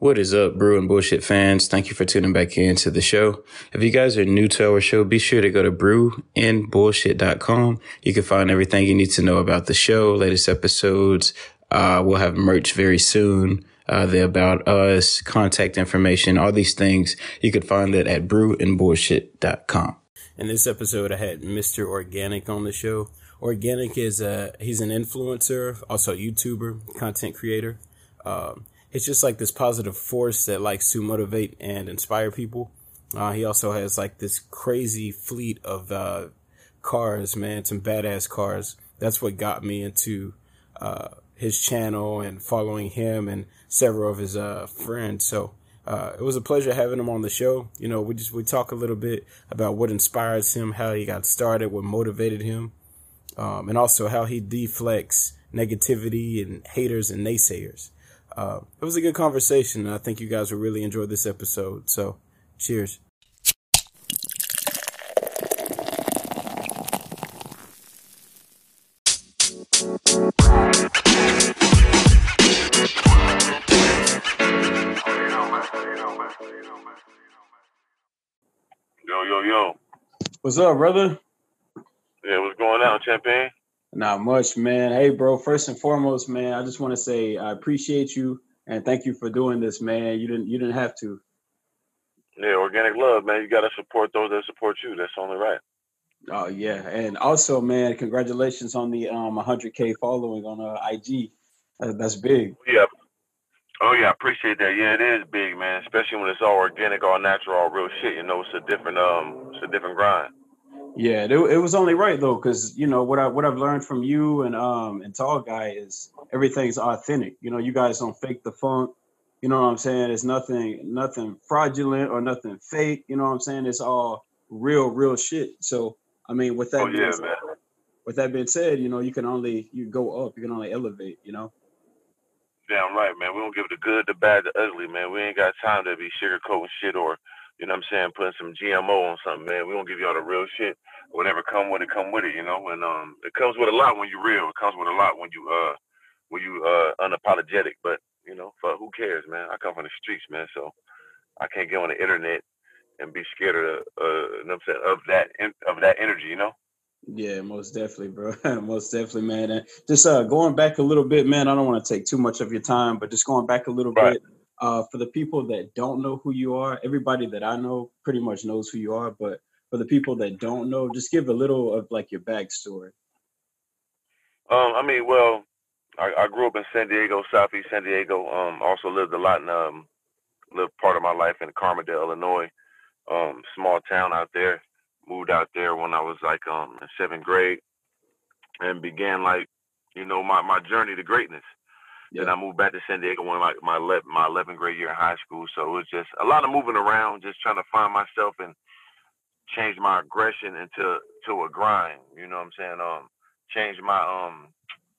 What is up, Brew and Bullshit fans? Thank you for tuning back into the show. If you guys are new to our show, be sure to go to brewandbullshit.com. You can find everything you need to know about the show, latest episodes. Uh, we'll have merch very soon. Uh, the about us, contact information, all these things. You could find that at brewandbullshit.com. In this episode, I had Mr. Organic on the show. Organic is a, he's an influencer, also a YouTuber, content creator. Um, it's just like this positive force that likes to motivate and inspire people. Uh, he also has like this crazy fleet of uh, cars, man, some badass cars. That's what got me into uh, his channel and following him and several of his uh, friends. So uh, it was a pleasure having him on the show. You know, we just we talk a little bit about what inspires him, how he got started, what motivated him, um, and also how he deflects negativity and haters and naysayers uh, it was a good conversation. And I think you guys will really enjoy this episode. So, cheers. Yo, yo, yo. What's up, brother? Yeah, what's going on, Champagne? Not much, man. Hey, bro. First and foremost, man, I just want to say I appreciate you and thank you for doing this, man. You didn't you didn't have to. Yeah, organic love, man. You got to support those that support you. That's only right. Oh yeah, and also, man, congratulations on the um 100k following on uh, IG. that's big. Yeah. Oh yeah, I appreciate that. Yeah, it is big, man. Especially when it's all organic, all natural, all real shit. You know, it's a different um, it's a different grind. Yeah, it, it was only right though, because you know what I what I've learned from you and um and Tall Guy is everything's authentic. You know, you guys don't fake the funk. You know what I'm saying? It's nothing nothing fraudulent or nothing fake. You know what I'm saying? It's all real real shit. So I mean, with that oh, yeah, being, with that being said, you know, you can only you go up. You can only elevate. You know. Damn right, man. We don't give the good, the bad, the ugly, man. We ain't got time to be sugarcoating shit or you know what I'm saying, putting some GMO on something, man. We don't give y'all the real shit. Whatever come with it, come with it, you know. And um, it comes with a lot when you're real. It comes with a lot when you uh, when you uh, unapologetic. But you know, for who cares, man? I come from the streets, man, so I can't get on the internet and be scared of uh, you know what I'm saying, of that of that energy, you know. Yeah, most definitely, bro. most definitely, man. And just uh, going back a little bit, man. I don't want to take too much of your time, but just going back a little right. bit uh, for the people that don't know who you are, everybody that I know pretty much knows who you are. But for the people that don't know, just give a little of like your backstory. Um, I mean, well, I, I grew up in San Diego, Southeast San Diego. Um, also lived a lot in um, lived part of my life in Carbondale, Illinois. Um, small town out there. Moved out there when I was like um in seventh grade, and began like you know my my journey to greatness. Yeah. Then I moved back to San Diego when like my my 11th grade year in high school. So it was just a lot of moving around, just trying to find myself and change my aggression into to a grind. You know what I'm saying? Um, change my um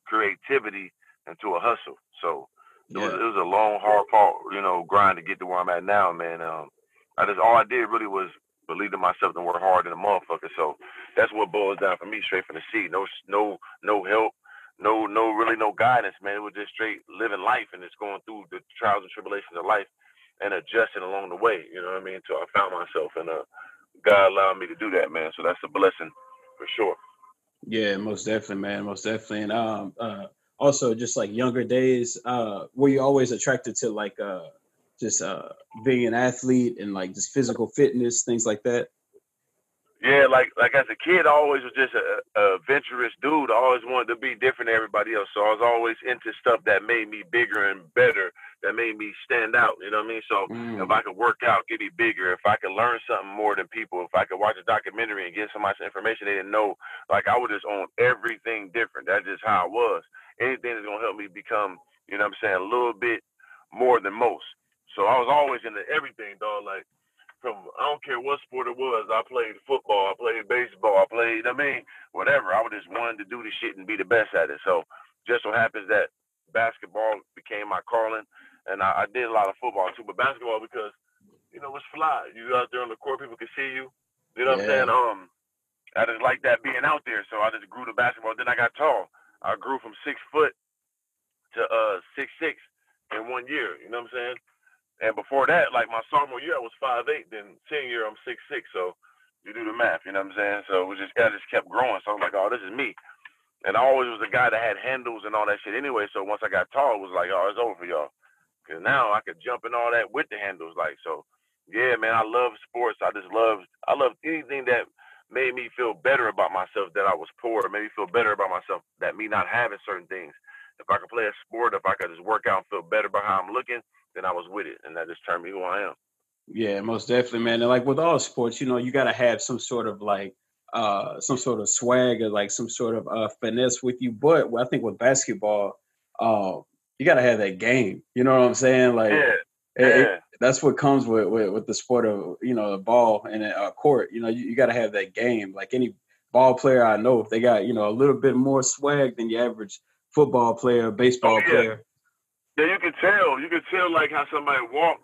creativity into a hustle. So it, yeah. was, it was a long, hard part, you know, grind to get to where I'm at now, man. Um, I just all I did really was believe in myself and work hard in a motherfucker. So that's what boils down for me, straight from the seat. No, no, no help, no, no, really no guidance, man. It was just straight living life and it's going through the trials and tribulations of life and adjusting along the way. You know what I mean? Until I found myself and uh, God allowed me to do that, man. So that's a blessing for sure. Yeah, most definitely, man. Most definitely. And um, uh, also just like younger days, uh, were you always attracted to like uh, just uh, being an athlete and like just physical fitness, things like that? Yeah, like like as a kid, I always was just a, a adventurous dude. I always wanted to be different than everybody else. So I was always into stuff that made me bigger and better, that made me stand out. You know what I mean? So mm. if I could work out, get me bigger. If I could learn something more than people, if I could watch a documentary and get somebody some information they didn't know, like I would just own everything different. That's just how I was. Anything that's gonna help me become, you know what I'm saying, a little bit more than most. So I was always into everything, dog. Like I don't care what sport it was. I played football, I played baseball, I played I mean whatever. I would just wanted to do the shit and be the best at it. So just so happens that basketball became my calling, and I, I did a lot of football too. But basketball because you know it's fly. You out there on the court, people can see you. You know what yeah. I'm saying? Um, I just like that being out there. So I just grew to basketball. Then I got tall. I grew from six foot to uh six six in one year. You know what I'm saying? And before that, like my sophomore year, I was five eight. Then senior year, I'm six six. So you do the math. You know what I'm saying? So we just I just kept growing. So I was like, oh, this is me. And I always was the guy that had handles and all that shit anyway. So once I got tall, it was like, oh, it's over for y'all. Cause now I could jump and all that with the handles. Like so, yeah, man. I love sports. I just love I love anything that made me feel better about myself that I was poor, made me feel better about myself that me not having certain things. If I could play a sport, if I could just work out and feel better about how I'm looking, then I was with it, and that just turned me who I am. Yeah, most definitely, man. And like with all sports, you know, you got to have some sort of like uh some sort of swag or like some sort of uh finesse with you. But I think with basketball, uh, you got to have that game. You know what I'm saying? Like, yeah, it, yeah. It, that's what comes with, with, with the sport of you know the ball and a court. You know, you, you got to have that game. Like any ball player I know, if they got you know a little bit more swag than your average football player, baseball oh, yeah. player. Yeah, you can tell. You can tell like how somebody walk,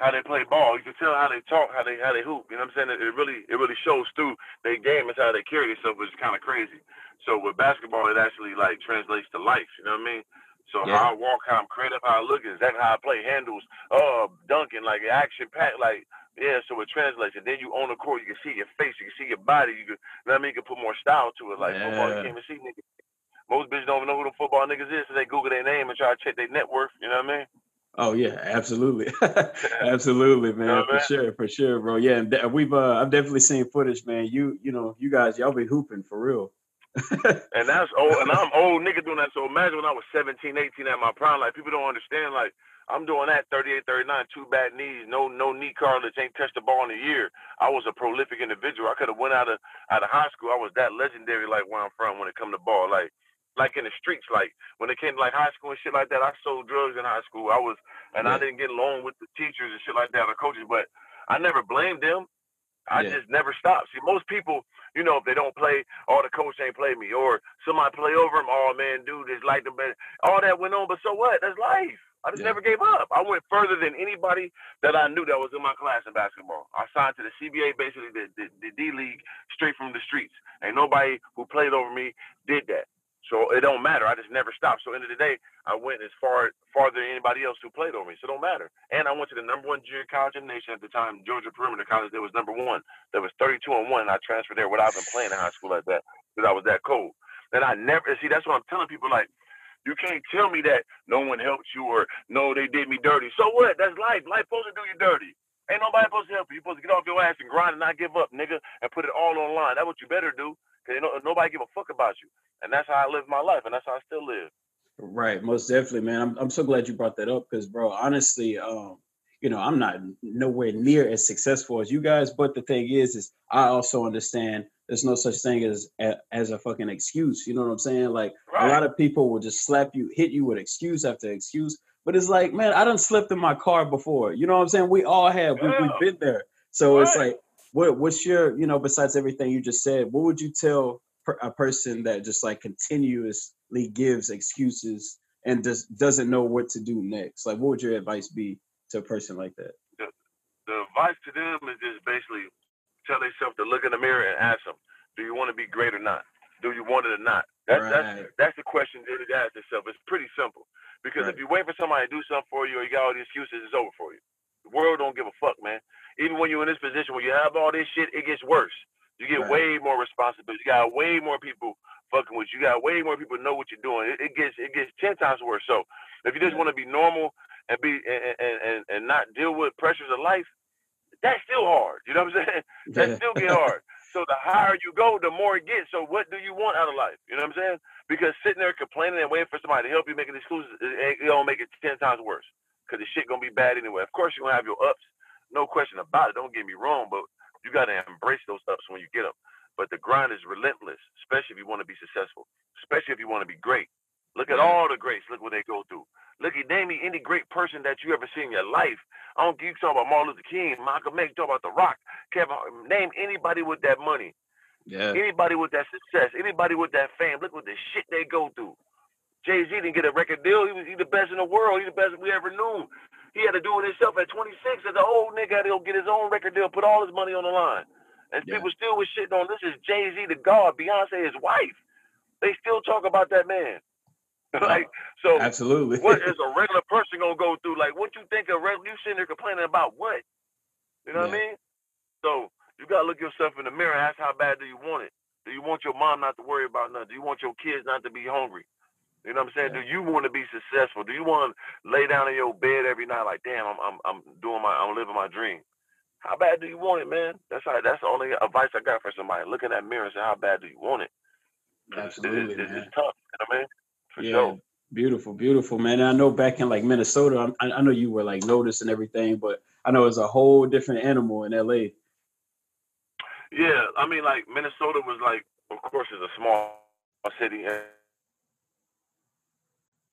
how they play ball. You can tell how they talk, how they how they hoop. You know what I'm saying? It, it really it really shows through their game. It's how they carry themselves, which is kind of crazy. So with basketball, it actually like translates to life. You know what I mean? So yeah. how I walk, how I'm creative, how I look, exactly how I play handles, uh, dunking, like action pack, like yeah. So it translates. And then you own the court, you can see your face, you can see your body. You can, you know what I mean? You can put more style to it. Like yeah. football, you can't even see niggas most bitches don't even know who the football niggas is, so they Google their name and try to check their net worth. You know what I mean? Oh yeah, absolutely, absolutely, man, know, for man? sure, for sure, bro. Yeah, and we've uh, I've definitely seen footage, man. You you know, you guys, y'all be hooping for real. and that's old, and I'm old nigga doing that. So imagine when I was 17, 18 at my prime. Like people don't understand. Like I'm doing that 38, 39, two bad knees, no no knee cartilage, ain't touched the ball in a year. I was a prolific individual. I could have went out of out of high school. I was that legendary, like where I'm from, when it come to ball. Like like in the streets, like when it came to like high school and shit like that. I sold drugs in high school. I was, and yeah. I didn't get along with the teachers and shit like that, or coaches. But I never blamed them. I yeah. just never stopped. See, most people, you know, if they don't play, oh, the coach ain't play me, or somebody play over them, oh man, dude, it's like the man. All that went on, but so what? That's life. I just yeah. never gave up. I went further than anybody that I knew that was in my class in basketball. I signed to the CBA, basically the, the, the D League, straight from the streets. Ain't nobody who played over me did that. So it don't matter. I just never stopped. So end of the day, I went as far farther than anybody else who played over me. So it don't matter. And I went to the number one junior college in the nation at the time, Georgia Perimeter College. That was number one. That was 32 and one. And I transferred there without even playing in high school like that because I was that cold. And I never see. That's what I'm telling people. Like you can't tell me that no one helped you or no they did me dirty. So what? That's life. Life supposed to do you dirty. Ain't nobody supposed to help you. You supposed to get off your ass and grind and not give up, nigga, and put it all online. That's what you better do. Cause you know, nobody give a fuck about you and that's how I live my life, and that's how I still live. Right, most definitely, man. I'm I'm so glad you brought that up because, bro, honestly, um, you know, I'm not nowhere near as successful as you guys. But the thing is, is I also understand there's no such thing as as a fucking excuse. You know what I'm saying? Like right. a lot of people will just slap you, hit you with excuse after excuse. But it's like, man, I done slipped in my car before. You know what I'm saying? We all have. Yeah. We, have been there. So right. it's like, what what's your, you know, besides everything you just said, what would you tell a person that just like continuously gives excuses and just doesn't know what to do next? Like, what would your advice be to a person like that? The, the advice to them is just basically tell themselves to look in the mirror and ask them, do you want to be great or not? Do you want it or not? That's right. that's that's the question that it asks itself. It's pretty simple. Because right. if you wait for somebody to do something for you or you got all the excuses, it's over for you. The world don't give a fuck, man. Even when you're in this position where you have all this shit, it gets worse. You get right. way more responsibility. You got way more people fucking with you. You got way more people know what you're doing. It, it gets it gets ten times worse. So if you just want to be normal and be and, and and not deal with pressures of life, that's still hard. You know what I'm saying? That still get hard. So the higher you go, the more it gets. So what do you want out of life? You know what I'm saying? Because sitting there complaining and waiting for somebody to help you making excuses, it, it gonna make it ten times worse. Cause the shit gonna be bad anyway. Of course you're gonna have your ups, no question about it. Don't get me wrong, but you got to embrace those ups when you get them. But the grind is relentless, especially if you want to be successful, especially if you want to be great. Look at all the greats. Look what they go through. Look, at name me any great person that you ever seen in your life. I don't give you talk about Martin Luther King, Malcolm X, talk about The Rock, Kevin. Name anybody with that money. Yeah. Anybody with that success. Anybody with that fame. Look what the shit they go through. Jay Z didn't get a record deal. He was he the best in the world. He the best we ever knew. He had to do it himself at 26 as an old nigga. Go get his own record deal, put all his money on the line. And yeah. people still was shitting on this is Jay Z, the God, Beyonce, his wife. They still talk about that man. Uh-huh. like so absolutely what is a regular person gonna go through? Like what you think a regular you sitting there complaining about what? You know yeah. what I mean? So you gotta look yourself in the mirror ask how bad do you want it? Do you want your mom not to worry about nothing? Do you want your kids not to be hungry? You know what I'm saying? Yeah. Do you want to be successful? Do you want to lay down in your bed every night like, damn, I'm I'm I'm doing my I'm living my dream? How bad do you want it, man? That's how, that's the only advice I got for somebody. Look in that mirror and say, how bad do you want it? Absolutely, it, it, man. It's tough, you know what I mean? For yeah. sure. Beautiful, beautiful, man. And I know back in like Minnesota, I, I know you were like noticed and everything, but I know it's a whole different animal in LA. Yeah, I mean, like Minnesota was like, of course, it's a small city, and,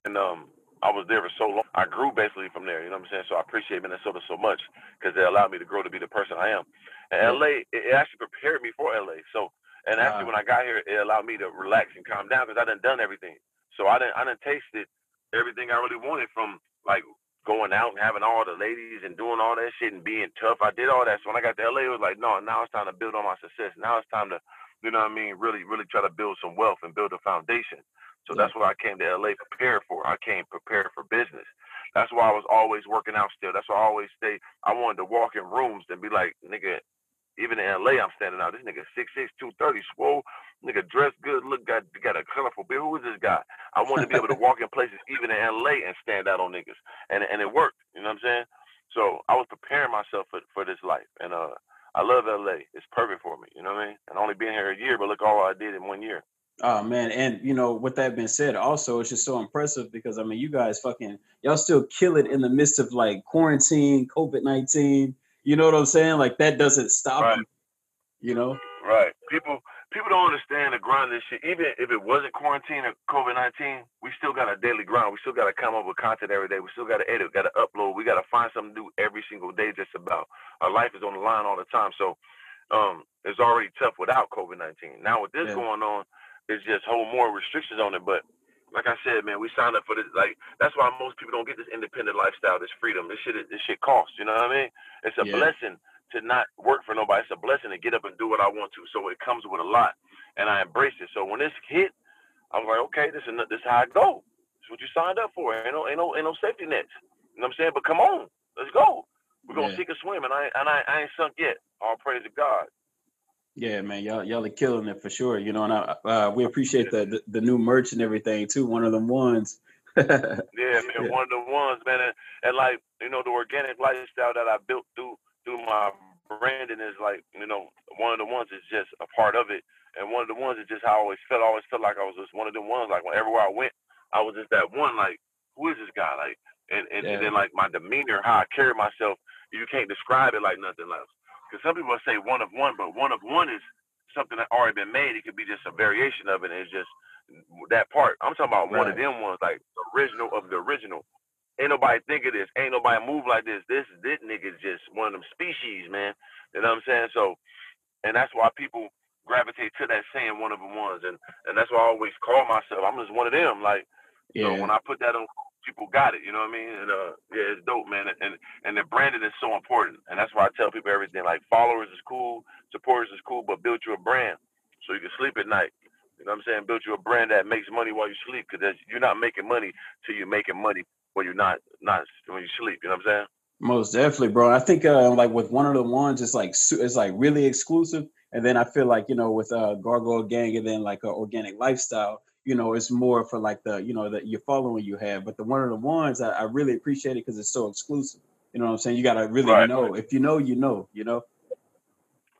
and um, I was there for so long. I grew basically from there. You know what I'm saying? So I appreciate Minnesota so much because they allowed me to grow to be the person I am. And. LA, it actually prepared me for LA. So, and actually, when I got here, it allowed me to relax and calm down because I done done everything. So I didn't, I didn't tasted everything I really wanted from like going out and having all the ladies and doing all that shit and being tough. I did all that. So when I got to LA, it was like, no, now it's time to build on my success. Now it's time to, you know what I mean, really, really try to build some wealth and build a foundation. So that's what I came to LA prepared for. I came prepared for business. That's why I was always working out still. That's why I always stay. I wanted to walk in rooms and be like, nigga, even in LA, I'm standing out. This nigga 6'6", 230, swole. Nigga dressed good, look got got a colorful beard. Who is this guy? I wanted to be able to walk in places even in LA and stand out on niggas, and and it worked. You know what I'm saying? So I was preparing myself for for this life, and uh, I love LA. It's perfect for me. You know what I mean? And only been here a year, but look all I did in one year. Oh man, and you know, with that being said, also it's just so impressive because I mean, you guys fucking y'all still kill it in the midst of like quarantine, COVID nineteen. You know what I'm saying? Like that doesn't stop right. you. You know? Right. People people don't understand the grind this shit. Even if it wasn't quarantine or COVID nineteen, we still got a daily grind. We still got to come up with content every day. We still got to edit, we got to upload. We got to find something do every single day. Just about our life is on the line all the time. So um, it's already tough without COVID nineteen. Now with this yeah. going on, it's just whole more restrictions on it. But like I said, man, we signed up for this. Like that's why most people don't get this independent lifestyle, this freedom. This shit, this shit costs. You know what I mean? It's a yeah. blessing to not work for nobody. It's a blessing to get up and do what I want to. So it comes with a lot, and I embrace it. So when this hit, I was like, okay, this is this is how I go. This is what you signed up for. Ain't no ain't no ain't no safety nets. You know what I'm saying? But come on, let's go. We're gonna yeah. sink or swim, and I and I, I ain't sunk yet. All praise to God. Yeah, man, y'all y'all are killing it for sure. You know, and I, uh, we appreciate the, the, the new merch and everything too. One of them ones. yeah, man, yeah. one of the ones, man, and, and like you know the organic lifestyle that I built through through my branding is like, you know, one of the ones is just a part of it. And one of the ones is just how I always felt. I always felt like I was just one of the ones. Like whenever I went, I was just that one. Like, who is this guy? Like, and and, yeah. and then like my demeanor, how I carry myself, you can't describe it like nothing else. Because some people say one of one, but one of one is something that already been made. It could be just a variation of it. And it's just that part. I'm talking about right. one of them ones, like the original of the original. Ain't nobody think of this. Ain't nobody move like this. This this nigga's just one of them species, man. You know what I'm saying? So, and that's why people gravitate to that saying one of them ones, and and that's why I always call myself. I'm just one of them. Like, yeah. so when I put that on, people got it. You know what I mean? And uh, yeah, it's dope, man. And and the branding is so important, and that's why I tell people everything. Like, followers is cool, supporters is cool, but build you a brand so you can sleep at night. You know what I'm saying? Build you a brand that makes money while you sleep, because you're not making money till you're making money when you're not not when you sleep. You know what I'm saying? Most definitely, bro. I think uh, like with one of the ones, it's like it's like really exclusive, and then I feel like you know with uh, Gargoyle Gang and then like a organic lifestyle, you know, it's more for like the you know that your following you have. But the one of the ones I, I really appreciate it because it's so exclusive. You know what I'm saying? You gotta really right. know. If you know, you know. You know.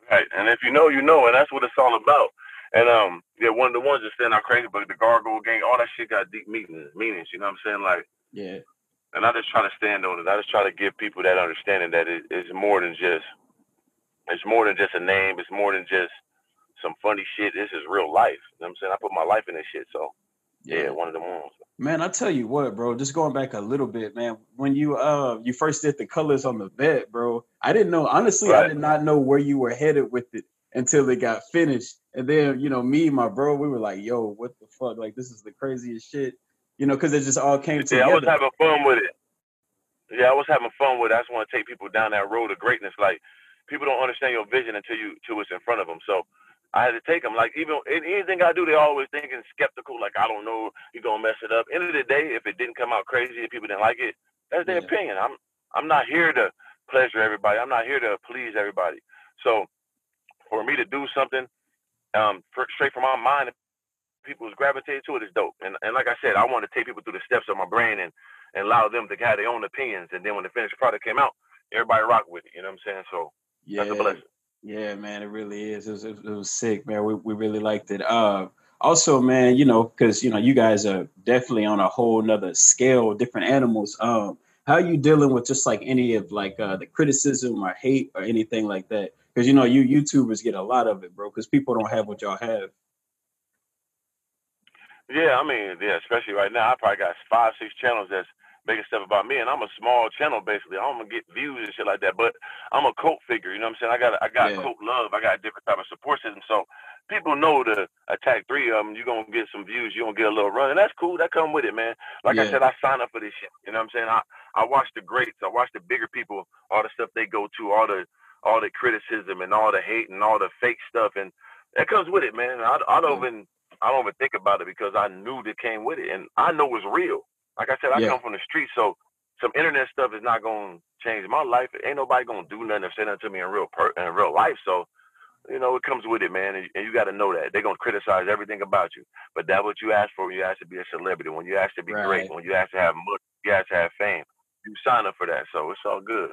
Right, and if you know, you know, and that's what it's all about. And um, yeah, one of the ones that stand out crazy, but the Gargoyle Gang, all that shit got deep meanings. Meanings, you know what I'm saying? Like yeah. And I just try to stand on it. I just try to give people that understanding that it, it's more than just it's more than just a name. It's more than just some funny shit. This is real life. You know what I'm saying? I put my life in this shit. So yeah, yeah one of the ones. Man, I tell you what, bro. Just going back a little bit, man. When you uh you first did the colors on the Vette, bro, I didn't know. Honestly, right. I did not know where you were headed with it until it got finished. And then, you know, me and my bro, we were like, "Yo, what the fuck? Like, this is the craziest shit." you know, because it just all came together. Yeah, I was having fun with it. Yeah, I was having fun with it. I just want to take people down that road of greatness. Like people don't understand your vision until you until it's in front of them. So I had to take them. Like even anything I do, they always thinking skeptical. Like I don't know, you gonna mess it up. End of the day, if it didn't come out crazy, if people didn't like it, that's their yeah. opinion. I'm I'm not here to pleasure everybody. I'm not here to please everybody. So for me to do something um, for, straight from my mind, people is gravitating to it is dope. And and like I said, I want to take people through the steps of my brain and and allow them to have their own opinions. And then when the finished product came out, everybody rock with it. You know what I'm saying? So yeah, that's a blessing. Yeah, man, it really is. It was, it was sick, man. We, we really liked it. Uh, also, man, you know, because you know, you guys are definitely on a whole nother scale, different animals. Um, how are you dealing with just like any of like uh, the criticism or hate or anything like that? Because you know, you YouTubers get a lot of it, bro. Because people don't have what y'all have. Yeah, I mean, yeah, especially right now, I probably got five, six channels that's making stuff about me, and I'm a small channel basically. I don't gonna get views and shit like that, but I'm a cult figure. You know what I'm saying? I got I got yeah. cult love. I got a different type of support system. So people know to attack three of them. You're gonna get some views. You're gonna get a little run, and that's cool. That come with it, man. Like yeah. I said, I sign up for this shit. You know what I'm saying? I I watch the greats. I watch the bigger people. All the stuff they go to. All the all the criticism and all the hate and all the fake stuff, and that comes with it, man. I I don't even I don't even think about it because I knew that came with it, and I know it's real. Like I said, I yeah. come from the street, so some internet stuff is not gonna change my life. Ain't nobody gonna do nothing or say nothing to me in real per- in real life. So, you know, it comes with it, man, and, and you got to know that they're gonna criticize everything about you. But that's what you ask for. When you ask to be a celebrity. When you ask to be right. great. When you ask to have money. You ask to have fame. You sign up for that. So it's all good.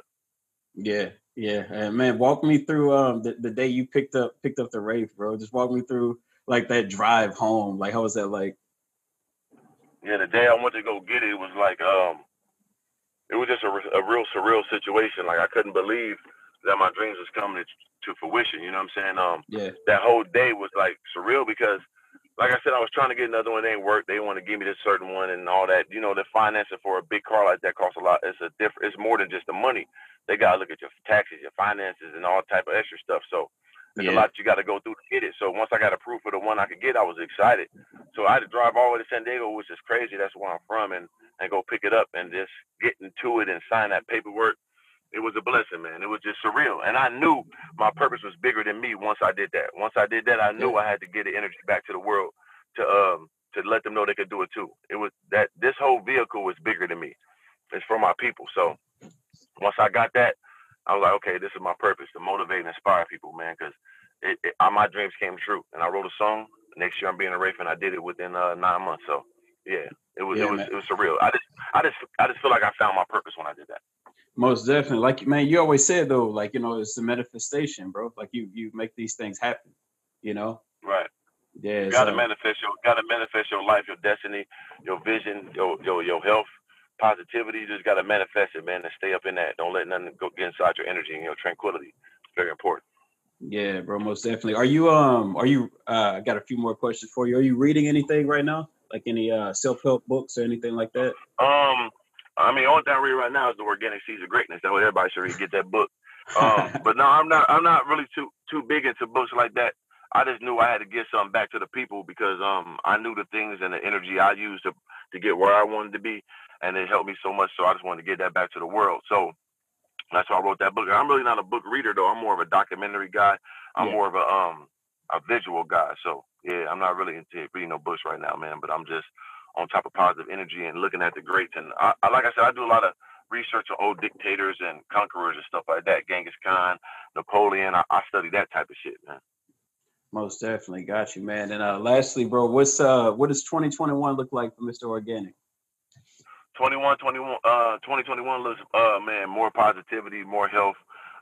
Yeah, yeah, and man, walk me through um the, the day you picked up picked up the Wraith, bro. Just walk me through like that drive home. Like, how was that like? Yeah, the day I went to go get it, it was like um, it was just a, a real surreal situation. Like I couldn't believe that my dreams was coming to, to fruition. You know what I'm saying? Um, yeah. That whole day was like surreal because, like I said, I was trying to get another one. They ain't work. They want to give me this certain one and all that. You know, the financing for a big car like that costs a lot. It's a different. It's more than just the money. They gotta look at your taxes, your finances, and all type of extra stuff. So there's yeah. a lot you got to go through to get it. So once I got approved for the one I could get, I was excited. So I had to drive all the way to San Diego, which is crazy. That's where I'm from, and and go pick it up and just get into it and sign that paperwork. It was a blessing, man. It was just surreal, and I knew my purpose was bigger than me. Once I did that, once I did that, I knew I had to get the energy back to the world to um to let them know they could do it too. It was that this whole vehicle was bigger than me. It's for my people. So once I got that, I was like, okay, this is my purpose to motivate and inspire people, man. Because it, it, all my dreams came true, and I wrote a song. Next year, I'm being a Wraith, and I did it within uh, nine months. So, yeah, it was yeah, it was man. it was surreal. I just I just I just feel like I found my purpose when I did that. Most definitely, like man, you always said though, like you know, it's the manifestation, bro. Like you you make these things happen, you know. Right. Yeah. You gotta so. manifest your gotta manifest your life, your destiny, your vision, your your your health, positivity. You just gotta manifest it, man, and stay up in that. Don't let nothing go get inside your energy and your tranquility. It's very important. Yeah, bro, most definitely. Are you um are you uh I got a few more questions for you. Are you reading anything right now? Like any uh self-help books or anything like that? Um I mean only thing I read right now is the organic seeds of greatness. That way everybody should read get that book. Um but no, I'm not I'm not really too too big into books like that. I just knew I had to give something back to the people because um I knew the things and the energy I used to to get where I wanted to be and it helped me so much so I just wanted to get that back to the world. So that's why I wrote that book. I'm really not a book reader though. I'm more of a documentary guy. I'm yeah. more of a um a visual guy. So yeah, I'm not really into reading no books right now, man. But I'm just on top of positive energy and looking at the greats. And I, I like I said, I do a lot of research on old dictators and conquerors and stuff like that. Genghis Khan, Napoleon. I, I study that type of shit, man. Most definitely, got you, man. And uh, lastly, bro, what's uh, what does 2021 look like for Mr. Organic? 21, 21, uh, 2021 looks, uh, man, more positivity, more health,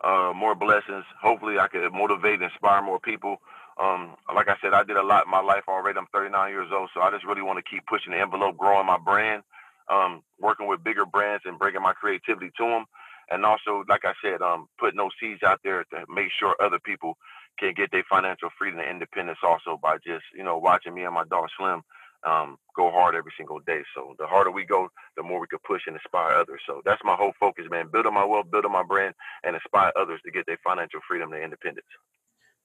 uh, more blessings. Hopefully, I could motivate and inspire more people. Um, like I said, I did a lot in my life already. I'm 39 years old, so I just really want to keep pushing the envelope, growing my brand, um, working with bigger brands, and bringing my creativity to them. And also, like I said, um, putting those seeds out there to make sure other people can get their financial freedom and independence also by just, you know, watching me and my dog Slim um, go hard every single day. So the harder we go, the more we can push and inspire others. So that's my whole focus, man. Building my wealth, building my brand, and inspire others to get their financial freedom and independence.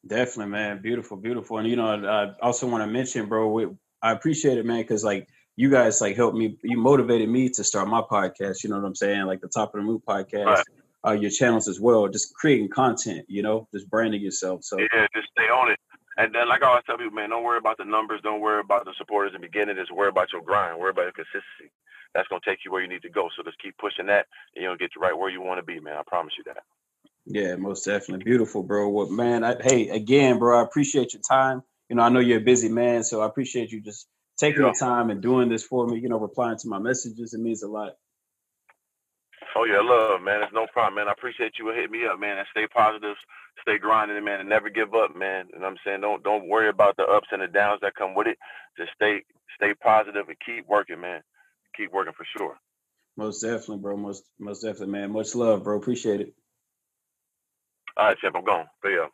Definitely, man. Beautiful, beautiful. And you know, I also want to mention, bro, we, I appreciate it, man, because like you guys like helped me, you motivated me to start my podcast. You know what I'm saying? Like the Top of the Move podcast. Right. Uh, your channels as well, just creating content, you know, just branding yourself. So yeah, just stay on it and then, like I always tell people, man, don't worry about the numbers, don't worry about the supporters in the beginning, just worry about your grind, worry about your consistency. That's gonna take you where you need to go. So just keep pushing that, and you'll get you right where you want to be, man. I promise you that. Yeah, most definitely. Beautiful, bro. What man, I, hey, again, bro, I appreciate your time. You know, I know you're a busy man, so I appreciate you just taking yeah. the time and doing this for me, you know, replying to my messages. It means a lot. Oh yeah, love, man. It's no problem, man. I appreciate you hitting me up, man. And stay positive, stay grinding, man, and never give up, man. And you know what I'm saying don't don't worry about the ups and the downs that come with it. Just stay stay positive and keep working, man. Keep working for sure. Most definitely, bro. Most most definitely, man. Much love, bro. Appreciate it. All right, champ. I'm gone. See ya.